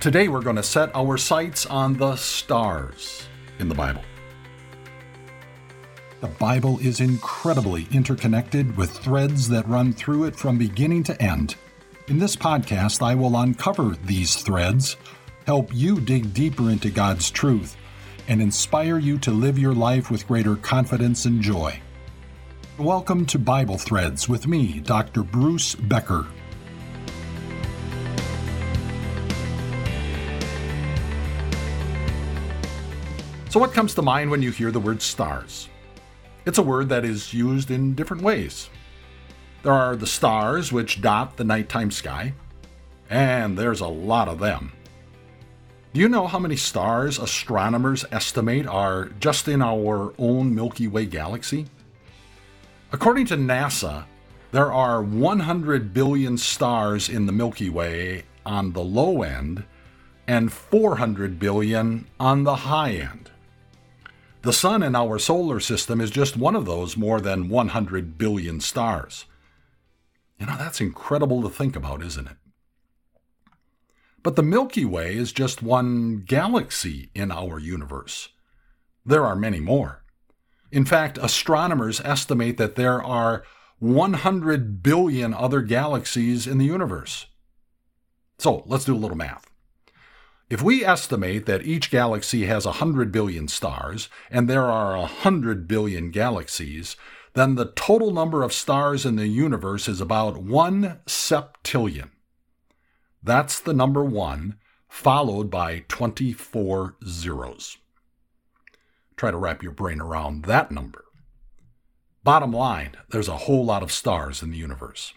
Today we're going to set our sights on the stars in the Bible. The Bible is incredibly interconnected with threads that run through it from beginning to end. In this podcast, I will uncover these threads, help you dig deeper into God's truth, and inspire you to live your life with greater confidence and joy. Welcome to Bible Threads with me, Dr. Bruce Becker. So, what comes to mind when you hear the word stars? It's a word that is used in different ways. There are the stars which dot the nighttime sky, and there's a lot of them. Do you know how many stars astronomers estimate are just in our own Milky Way galaxy? According to NASA, there are 100 billion stars in the Milky Way on the low end and 400 billion on the high end. The Sun in our solar system is just one of those more than 100 billion stars. You know, that's incredible to think about, isn't it? But the Milky Way is just one galaxy in our universe. There are many more. In fact, astronomers estimate that there are 100 billion other galaxies in the universe. So let's do a little math. If we estimate that each galaxy has 100 billion stars, and there are 100 billion galaxies, then the total number of stars in the universe is about 1 septillion. That's the number 1, followed by 24 zeros. Try to wrap your brain around that number. Bottom line, there's a whole lot of stars in the universe.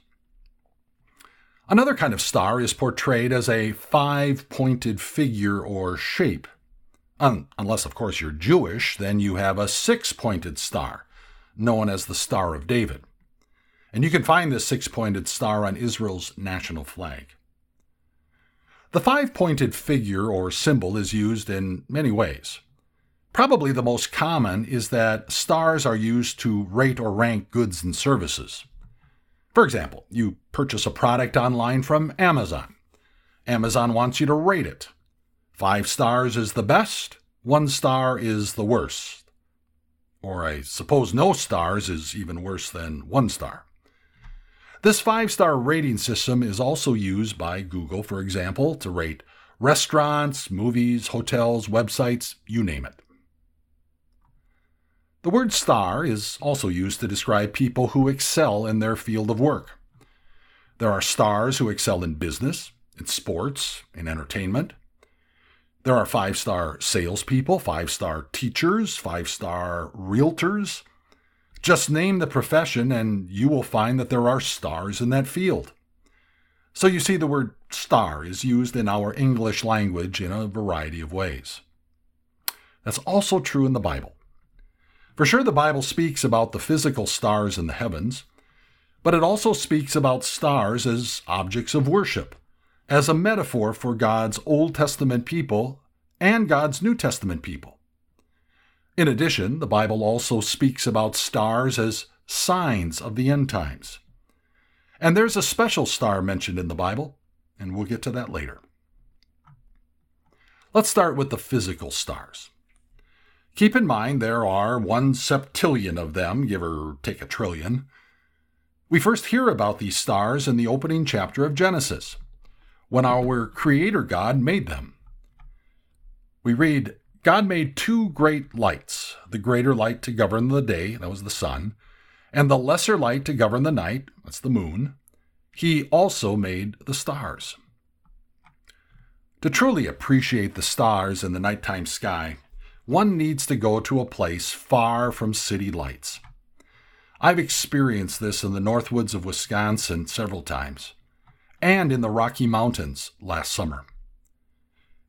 Another kind of star is portrayed as a five pointed figure or shape. Un- unless, of course, you're Jewish, then you have a six pointed star, known as the Star of David. And you can find this six pointed star on Israel's national flag. The five pointed figure or symbol is used in many ways. Probably the most common is that stars are used to rate or rank goods and services. For example, you purchase a product online from Amazon. Amazon wants you to rate it. Five stars is the best, one star is the worst. Or I suppose no stars is even worse than one star. This five star rating system is also used by Google, for example, to rate restaurants, movies, hotels, websites, you name it. The word star is also used to describe people who excel in their field of work. There are stars who excel in business, in sports, in entertainment. There are five star salespeople, five star teachers, five star realtors. Just name the profession and you will find that there are stars in that field. So you see, the word star is used in our English language in a variety of ways. That's also true in the Bible. For sure, the Bible speaks about the physical stars in the heavens, but it also speaks about stars as objects of worship, as a metaphor for God's Old Testament people and God's New Testament people. In addition, the Bible also speaks about stars as signs of the end times. And there's a special star mentioned in the Bible, and we'll get to that later. Let's start with the physical stars. Keep in mind there are one septillion of them, give or take a trillion. We first hear about these stars in the opening chapter of Genesis, when our Creator God made them. We read, God made two great lights, the greater light to govern the day, that was the sun, and the lesser light to govern the night, that's the moon. He also made the stars. To truly appreciate the stars in the nighttime sky, one needs to go to a place far from city lights. I've experienced this in the Northwoods of Wisconsin several times, and in the Rocky Mountains last summer.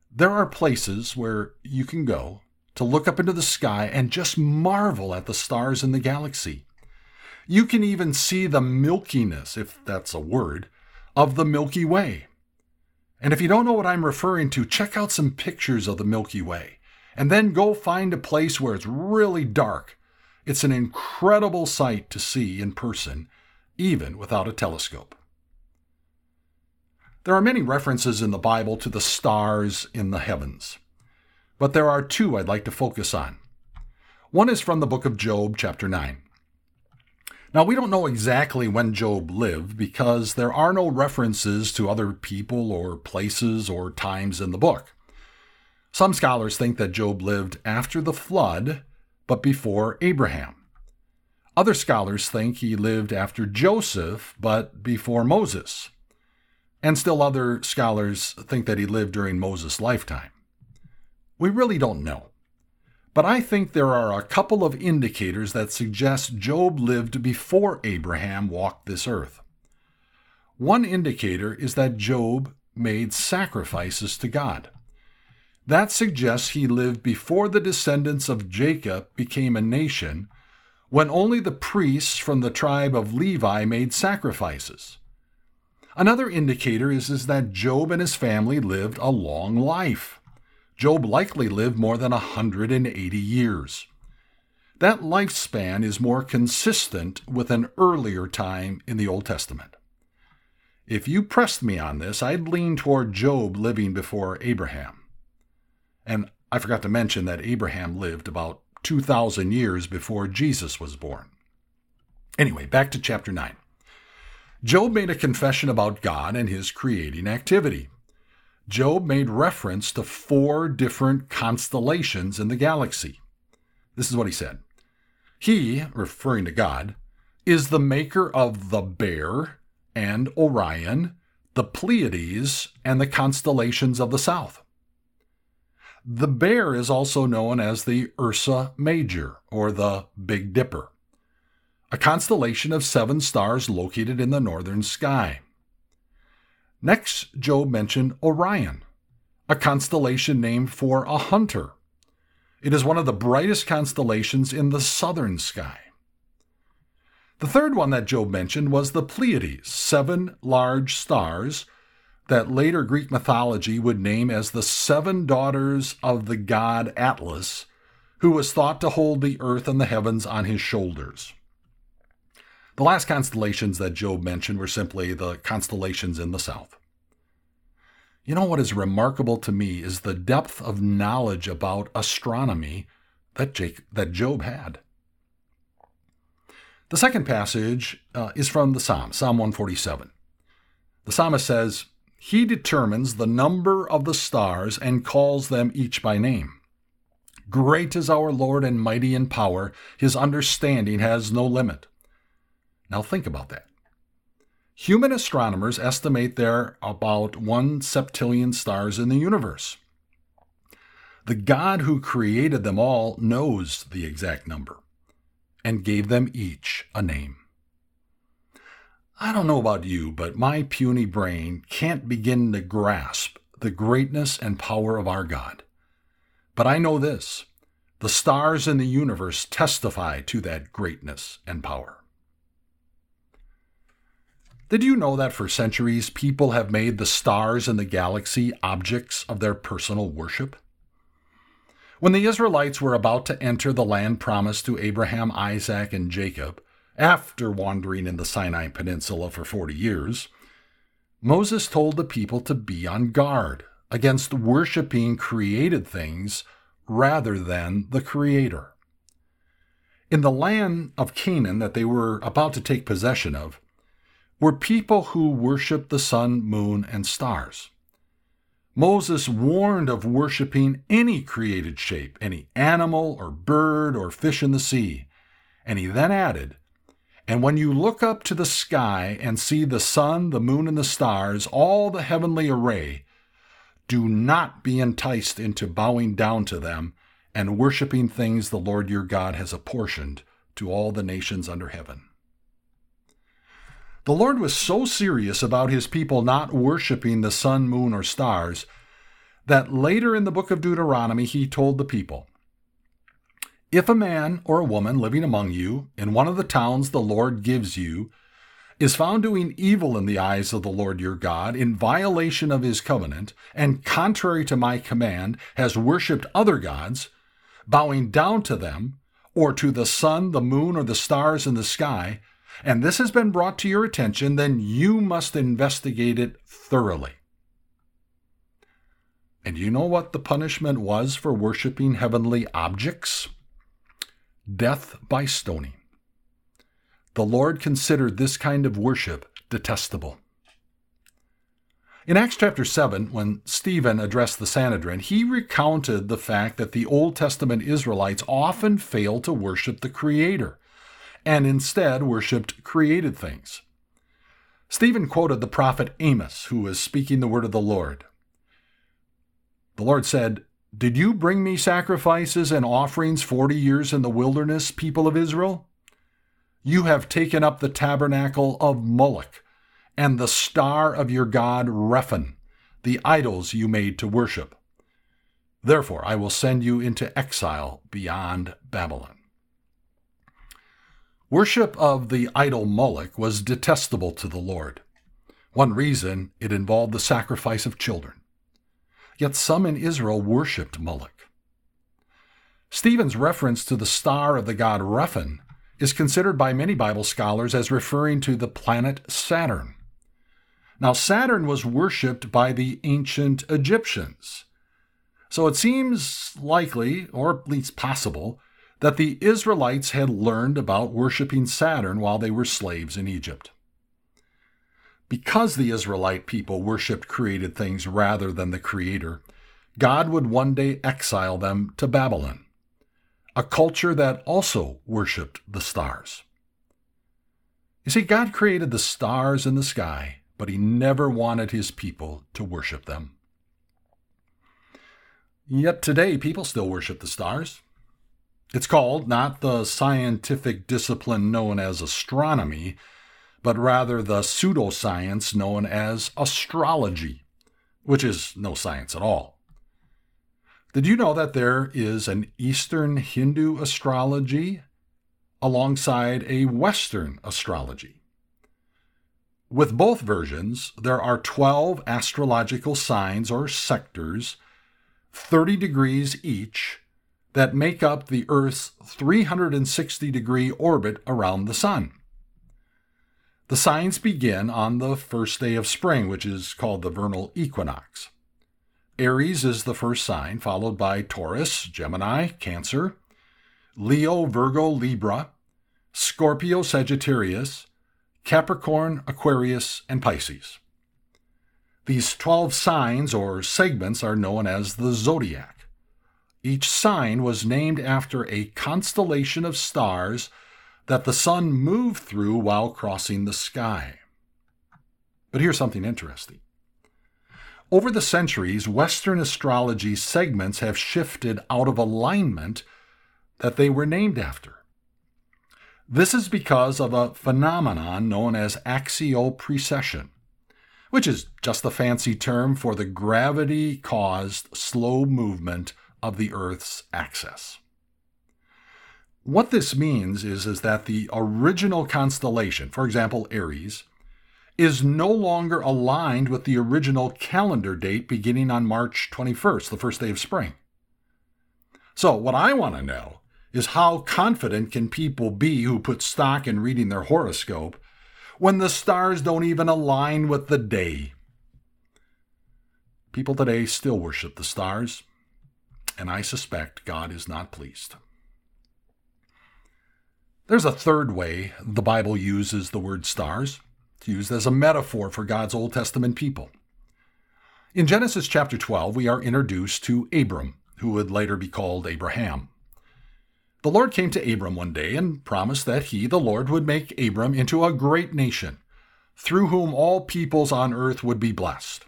There are places where you can go to look up into the sky and just marvel at the stars in the galaxy. You can even see the milkiness, if that's a word, of the Milky Way. And if you don't know what I'm referring to, check out some pictures of the Milky Way and then go find a place where it's really dark. It's an incredible sight to see in person, even without a telescope. There are many references in the Bible to the stars in the heavens, but there are two I'd like to focus on. One is from the book of Job, chapter 9. Now, we don't know exactly when Job lived because there are no references to other people or places or times in the book. Some scholars think that Job lived after the flood, but before Abraham. Other scholars think he lived after Joseph, but before Moses. And still other scholars think that he lived during Moses' lifetime. We really don't know. But I think there are a couple of indicators that suggest Job lived before Abraham walked this earth. One indicator is that Job made sacrifices to God. That suggests he lived before the descendants of Jacob became a nation, when only the priests from the tribe of Levi made sacrifices. Another indicator is, is that Job and his family lived a long life. Job likely lived more than 180 years. That lifespan is more consistent with an earlier time in the Old Testament. If you pressed me on this, I'd lean toward Job living before Abraham. And I forgot to mention that Abraham lived about 2,000 years before Jesus was born. Anyway, back to chapter 9. Job made a confession about God and his creating activity. Job made reference to four different constellations in the galaxy. This is what he said He, referring to God, is the maker of the Bear and Orion, the Pleiades, and the constellations of the south. The Bear is also known as the Ursa Major, or the Big Dipper, a constellation of seven stars located in the northern sky. Next, Job mentioned Orion, a constellation named for a hunter. It is one of the brightest constellations in the southern sky. The third one that Job mentioned was the Pleiades, seven large stars that later Greek mythology would name as the seven daughters of the god Atlas, who was thought to hold the earth and the heavens on his shoulders. The last constellations that Job mentioned were simply the constellations in the south. You know what is remarkable to me is the depth of knowledge about astronomy that, Jake, that Job had. The second passage uh, is from the Psalm, Psalm 147. The psalmist says, He determines the number of the stars and calls them each by name. Great is our Lord and mighty in power. His understanding has no limit. Now think about that. Human astronomers estimate there are about one septillion stars in the universe. The God who created them all knows the exact number and gave them each a name. I don't know about you, but my puny brain can't begin to grasp the greatness and power of our God. But I know this the stars in the universe testify to that greatness and power. Did you know that for centuries people have made the stars in the galaxy objects of their personal worship? When the Israelites were about to enter the land promised to Abraham, Isaac, and Jacob, after wandering in the Sinai Peninsula for 40 years, Moses told the people to be on guard against worshiping created things rather than the Creator. In the land of Canaan that they were about to take possession of, were people who worshiped the sun, moon, and stars. Moses warned of worshiping any created shape, any animal or bird or fish in the sea. And he then added, And when you look up to the sky and see the sun, the moon, and the stars, all the heavenly array, do not be enticed into bowing down to them and worshiping things the Lord your God has apportioned to all the nations under heaven. The Lord was so serious about his people not worshiping the sun, moon, or stars that later in the book of Deuteronomy he told the people If a man or a woman living among you in one of the towns the Lord gives you is found doing evil in the eyes of the Lord your God, in violation of his covenant, and contrary to my command, has worshipped other gods, bowing down to them, or to the sun, the moon, or the stars in the sky, and this has been brought to your attention, then you must investigate it thoroughly. And you know what the punishment was for worshiping heavenly objects? Death by stoning. The Lord considered this kind of worship detestable. In Acts chapter 7, when Stephen addressed the Sanhedrin, he recounted the fact that the Old Testament Israelites often failed to worship the Creator and instead worshiped created things. Stephen quoted the prophet Amos, who was speaking the word of the Lord. The Lord said, Did you bring me sacrifices and offerings forty years in the wilderness, people of Israel? You have taken up the tabernacle of Moloch and the star of your god Rephan, the idols you made to worship. Therefore, I will send you into exile beyond Babylon. Worship of the idol Moloch was detestable to the Lord. One reason it involved the sacrifice of children. Yet some in Israel worshipped Moloch. Stephen's reference to the star of the god Rephan is considered by many Bible scholars as referring to the planet Saturn. Now, Saturn was worshipped by the ancient Egyptians. So it seems likely, or at least possible, that the Israelites had learned about worshiping Saturn while they were slaves in Egypt. Because the Israelite people worshiped created things rather than the Creator, God would one day exile them to Babylon, a culture that also worshiped the stars. You see, God created the stars in the sky, but He never wanted His people to worship them. Yet today, people still worship the stars. It's called not the scientific discipline known as astronomy, but rather the pseudoscience known as astrology, which is no science at all. Did you know that there is an Eastern Hindu astrology alongside a Western astrology? With both versions, there are 12 astrological signs or sectors, 30 degrees each, that make up the Earth's 360 degree orbit around the Sun. The signs begin on the first day of spring, which is called the vernal equinox. Aries is the first sign, followed by Taurus, Gemini, Cancer, Leo, Virgo, Libra, Scorpio, Sagittarius, Capricorn, Aquarius, and Pisces. These 12 signs or segments are known as the zodiac. Each sign was named after a constellation of stars that the sun moved through while crossing the sky. But here's something interesting. Over the centuries, Western astrology segments have shifted out of alignment that they were named after. This is because of a phenomenon known as axial precession, which is just the fancy term for the gravity caused slow movement of the Earth's axis. What this means is, is that the original constellation, for example, Aries, is no longer aligned with the original calendar date beginning on March 21st, the first day of spring. So, what I want to know is how confident can people be who put stock in reading their horoscope when the stars don't even align with the day? People today still worship the stars and I suspect God is not pleased. There's a third way the Bible uses the word stars. It's used as a metaphor for God's Old Testament people. In Genesis chapter 12, we are introduced to Abram, who would later be called Abraham. The Lord came to Abram one day and promised that he, the Lord, would make Abram into a great nation, through whom all peoples on earth would be blessed.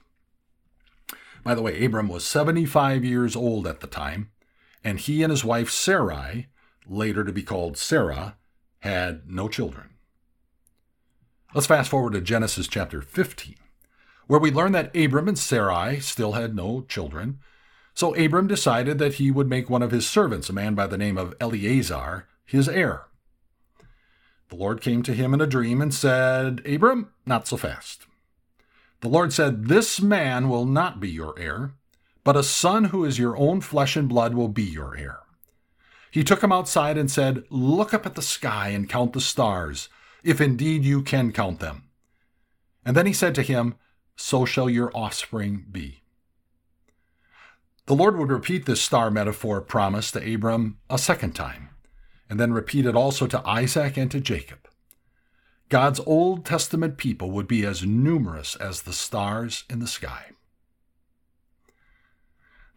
By the way, Abram was 75 years old at the time, and he and his wife Sarai, later to be called Sarah, had no children. Let's fast forward to Genesis chapter 15, where we learn that Abram and Sarai still had no children. So Abram decided that he would make one of his servants, a man by the name of Eleazar, his heir. The Lord came to him in a dream and said, Abram, not so fast. The Lord said, This man will not be your heir, but a son who is your own flesh and blood will be your heir. He took him outside and said, Look up at the sky and count the stars, if indeed you can count them. And then he said to him, So shall your offspring be. The Lord would repeat this star metaphor promise to Abram a second time, and then repeat it also to Isaac and to Jacob. God's Old Testament people would be as numerous as the stars in the sky.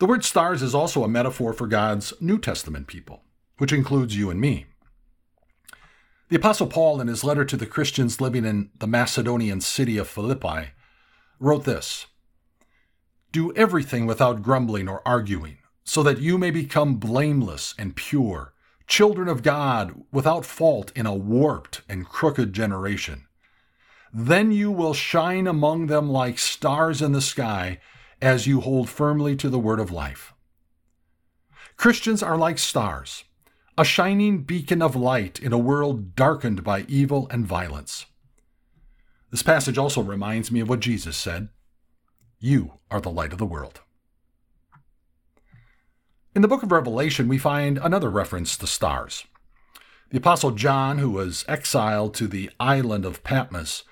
The word stars is also a metaphor for God's New Testament people, which includes you and me. The Apostle Paul, in his letter to the Christians living in the Macedonian city of Philippi, wrote this Do everything without grumbling or arguing, so that you may become blameless and pure, children of God without fault in a warped and crooked generation. Then you will shine among them like stars in the sky as you hold firmly to the word of life. Christians are like stars a shining beacon of light in a world darkened by evil and violence. This passage also reminds me of what Jesus said You are the light of the world. In the book of Revelation, we find another reference to stars. The Apostle John, who was exiled to the island of Patmos,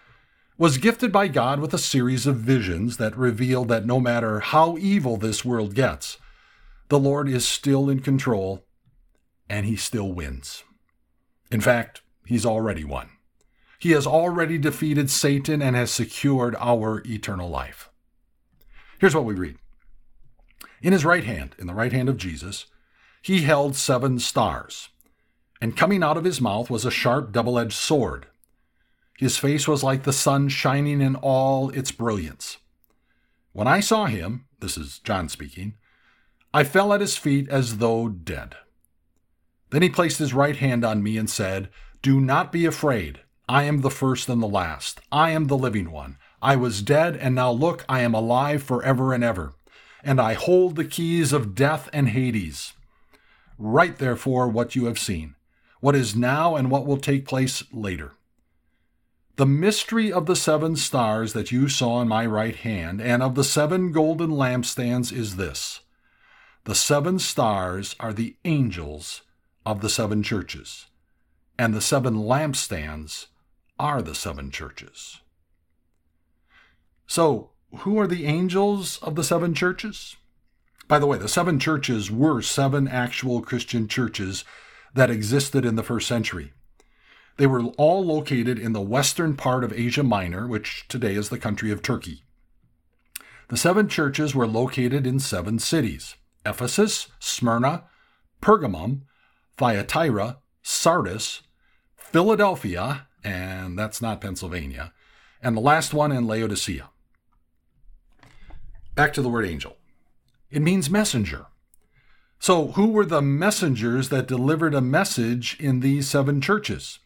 was gifted by God with a series of visions that revealed that no matter how evil this world gets, the Lord is still in control and he still wins. In fact, he's already won. He has already defeated Satan and has secured our eternal life. Here's what we read In his right hand, in the right hand of Jesus, he held seven stars, and coming out of his mouth was a sharp double edged sword. His face was like the sun shining in all its brilliance. When I saw him, this is John speaking, I fell at his feet as though dead. Then he placed his right hand on me and said, Do not be afraid. I am the first and the last. I am the living one. I was dead, and now look, I am alive forever and ever. And I hold the keys of death and Hades. Write therefore what you have seen, what is now and what will take place later. The mystery of the seven stars that you saw in my right hand, and of the seven golden lampstands is this the seven stars are the angels of the seven churches, and the seven lampstands are the seven churches. So, who are the angels of the seven churches? By the way, the seven churches were seven actual Christian churches that existed in the first century. They were all located in the western part of Asia Minor, which today is the country of Turkey. The seven churches were located in seven cities Ephesus, Smyrna, Pergamum, Thyatira, Sardis, Philadelphia, and that's not Pennsylvania, and the last one in Laodicea. Back to the word angel. It means messenger. So, who were the messengers that delivered a message in these seven churches?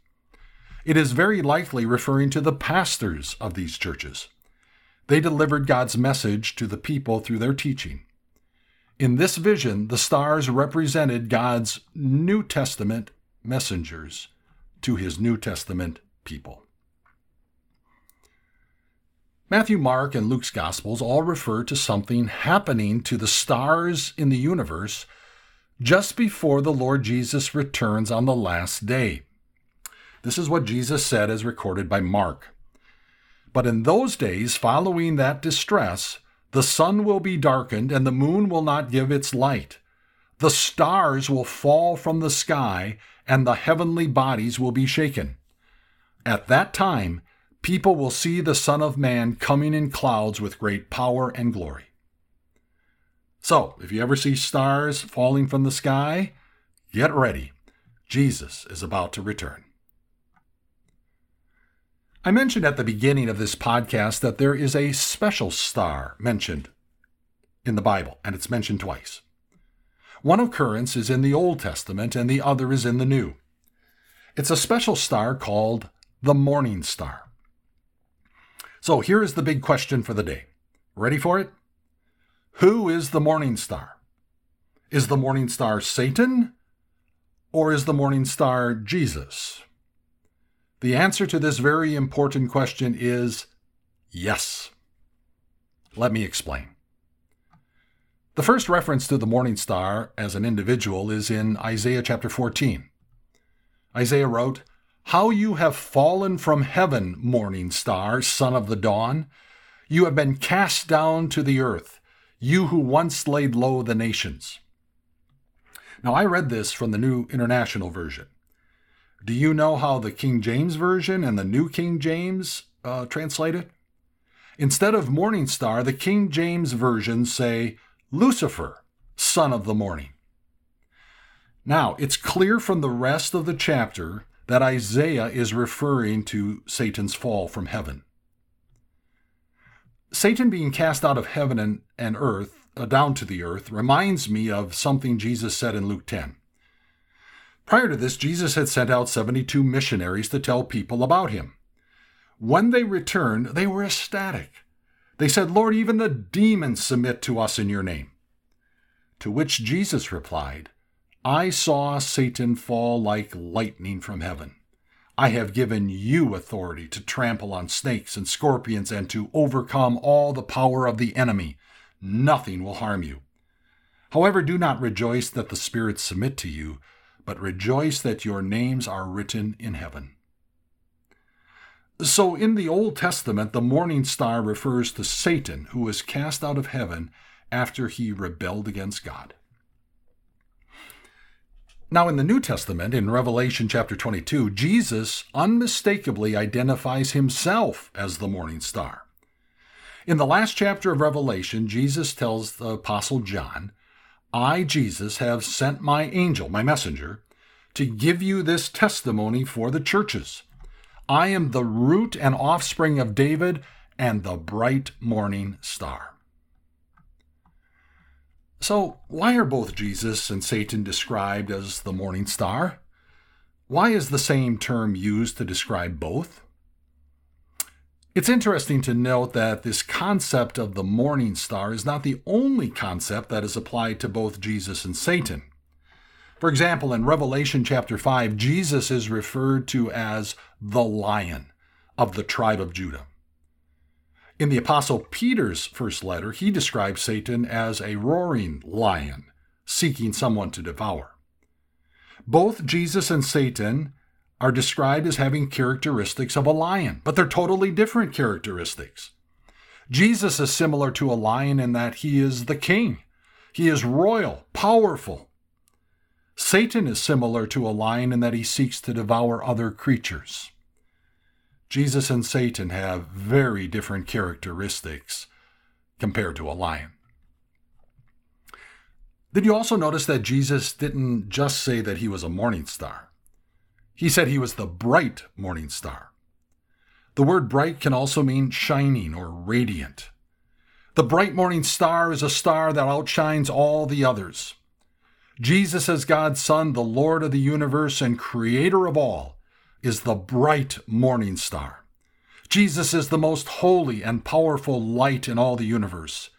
It is very likely referring to the pastors of these churches. They delivered God's message to the people through their teaching. In this vision, the stars represented God's New Testament messengers to his New Testament people. Matthew, Mark, and Luke's Gospels all refer to something happening to the stars in the universe just before the Lord Jesus returns on the last day. This is what Jesus said as recorded by Mark. But in those days following that distress, the sun will be darkened, and the moon will not give its light. The stars will fall from the sky, and the heavenly bodies will be shaken. At that time, people will see the Son of Man coming in clouds with great power and glory. So, if you ever see stars falling from the sky, get ready. Jesus is about to return. I mentioned at the beginning of this podcast that there is a special star mentioned in the Bible, and it's mentioned twice. One occurrence is in the Old Testament, and the other is in the New. It's a special star called the Morning Star. So here is the big question for the day. Ready for it? Who is the Morning Star? Is the Morning Star Satan? Or is the Morning Star Jesus? The answer to this very important question is yes. Let me explain. The first reference to the morning star as an individual is in Isaiah chapter 14. Isaiah wrote, How you have fallen from heaven, morning star, son of the dawn! You have been cast down to the earth, you who once laid low the nations. Now, I read this from the New International Version. Do you know how the King James Version and the New King James uh, translate it? Instead of morning star, the King James Version say Lucifer, son of the morning. Now, it's clear from the rest of the chapter that Isaiah is referring to Satan's fall from heaven. Satan being cast out of heaven and, and earth, uh, down to the earth, reminds me of something Jesus said in Luke 10. Prior to this, Jesus had sent out 72 missionaries to tell people about him. When they returned, they were ecstatic. They said, Lord, even the demons submit to us in your name. To which Jesus replied, I saw Satan fall like lightning from heaven. I have given you authority to trample on snakes and scorpions and to overcome all the power of the enemy. Nothing will harm you. However, do not rejoice that the spirits submit to you but rejoice that your names are written in heaven. So, in the Old Testament, the morning star refers to Satan, who was cast out of heaven after he rebelled against God. Now, in the New Testament, in Revelation chapter 22, Jesus unmistakably identifies himself as the morning star. In the last chapter of Revelation, Jesus tells the Apostle John I, Jesus, have sent my angel, my messenger, to give you this testimony for the churches. I am the root and offspring of David and the bright morning star. So, why are both Jesus and Satan described as the morning star? Why is the same term used to describe both? It's interesting to note that this concept of the morning star is not the only concept that is applied to both Jesus and Satan. For example, in Revelation chapter 5, Jesus is referred to as the lion of the tribe of Judah. In the Apostle Peter's first letter, he describes Satan as a roaring lion, seeking someone to devour. Both Jesus and Satan are described as having characteristics of a lion, but they're totally different characteristics. Jesus is similar to a lion in that he is the king. He is royal, powerful. Satan is similar to a lion in that he seeks to devour other creatures. Jesus and Satan have very different characteristics compared to a lion. Did you also notice that Jesus didn't just say that he was a morning star? He said he was the bright morning star. The word bright can also mean shining or radiant. The bright morning star is a star that outshines all the others. Jesus, as God's Son, the Lord of the universe and creator of all, is the bright morning star. Jesus is the most holy and powerful light in all the universe.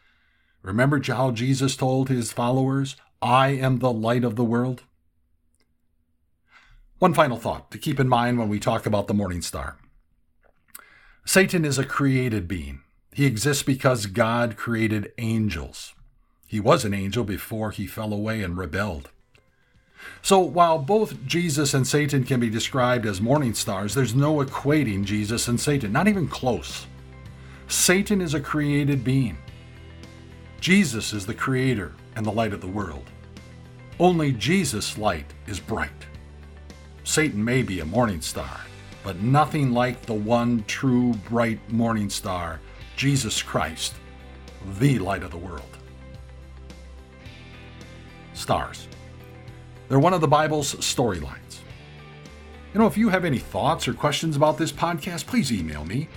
Remember how Jesus told his followers, I am the light of the world? One final thought to keep in mind when we talk about the morning star Satan is a created being. He exists because God created angels. He was an angel before he fell away and rebelled. So, while both Jesus and Satan can be described as morning stars, there's no equating Jesus and Satan, not even close. Satan is a created being. Jesus is the creator and the light of the world. Only Jesus' light is bright. Satan may be a morning star, but nothing like the one true bright morning star, Jesus Christ, the light of the world. Stars. They're one of the Bible's storylines. You know, if you have any thoughts or questions about this podcast, please email me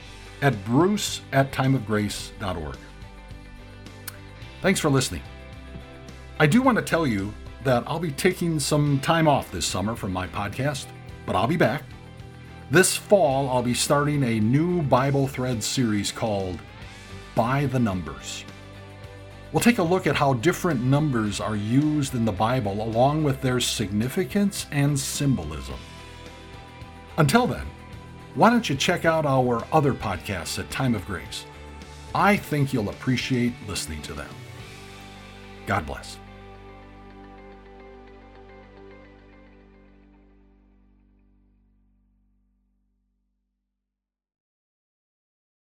at bruce at timeofgrace.org. Thanks for listening. I do want to tell you that I'll be taking some time off this summer from my podcast, but I'll be back. This fall, I'll be starting a new Bible Thread series called By the Numbers. We'll take a look at how different numbers are used in the Bible along with their significance and symbolism. Until then, why don't you check out our other podcasts at Time of Grace? I think you'll appreciate listening to them. God bless.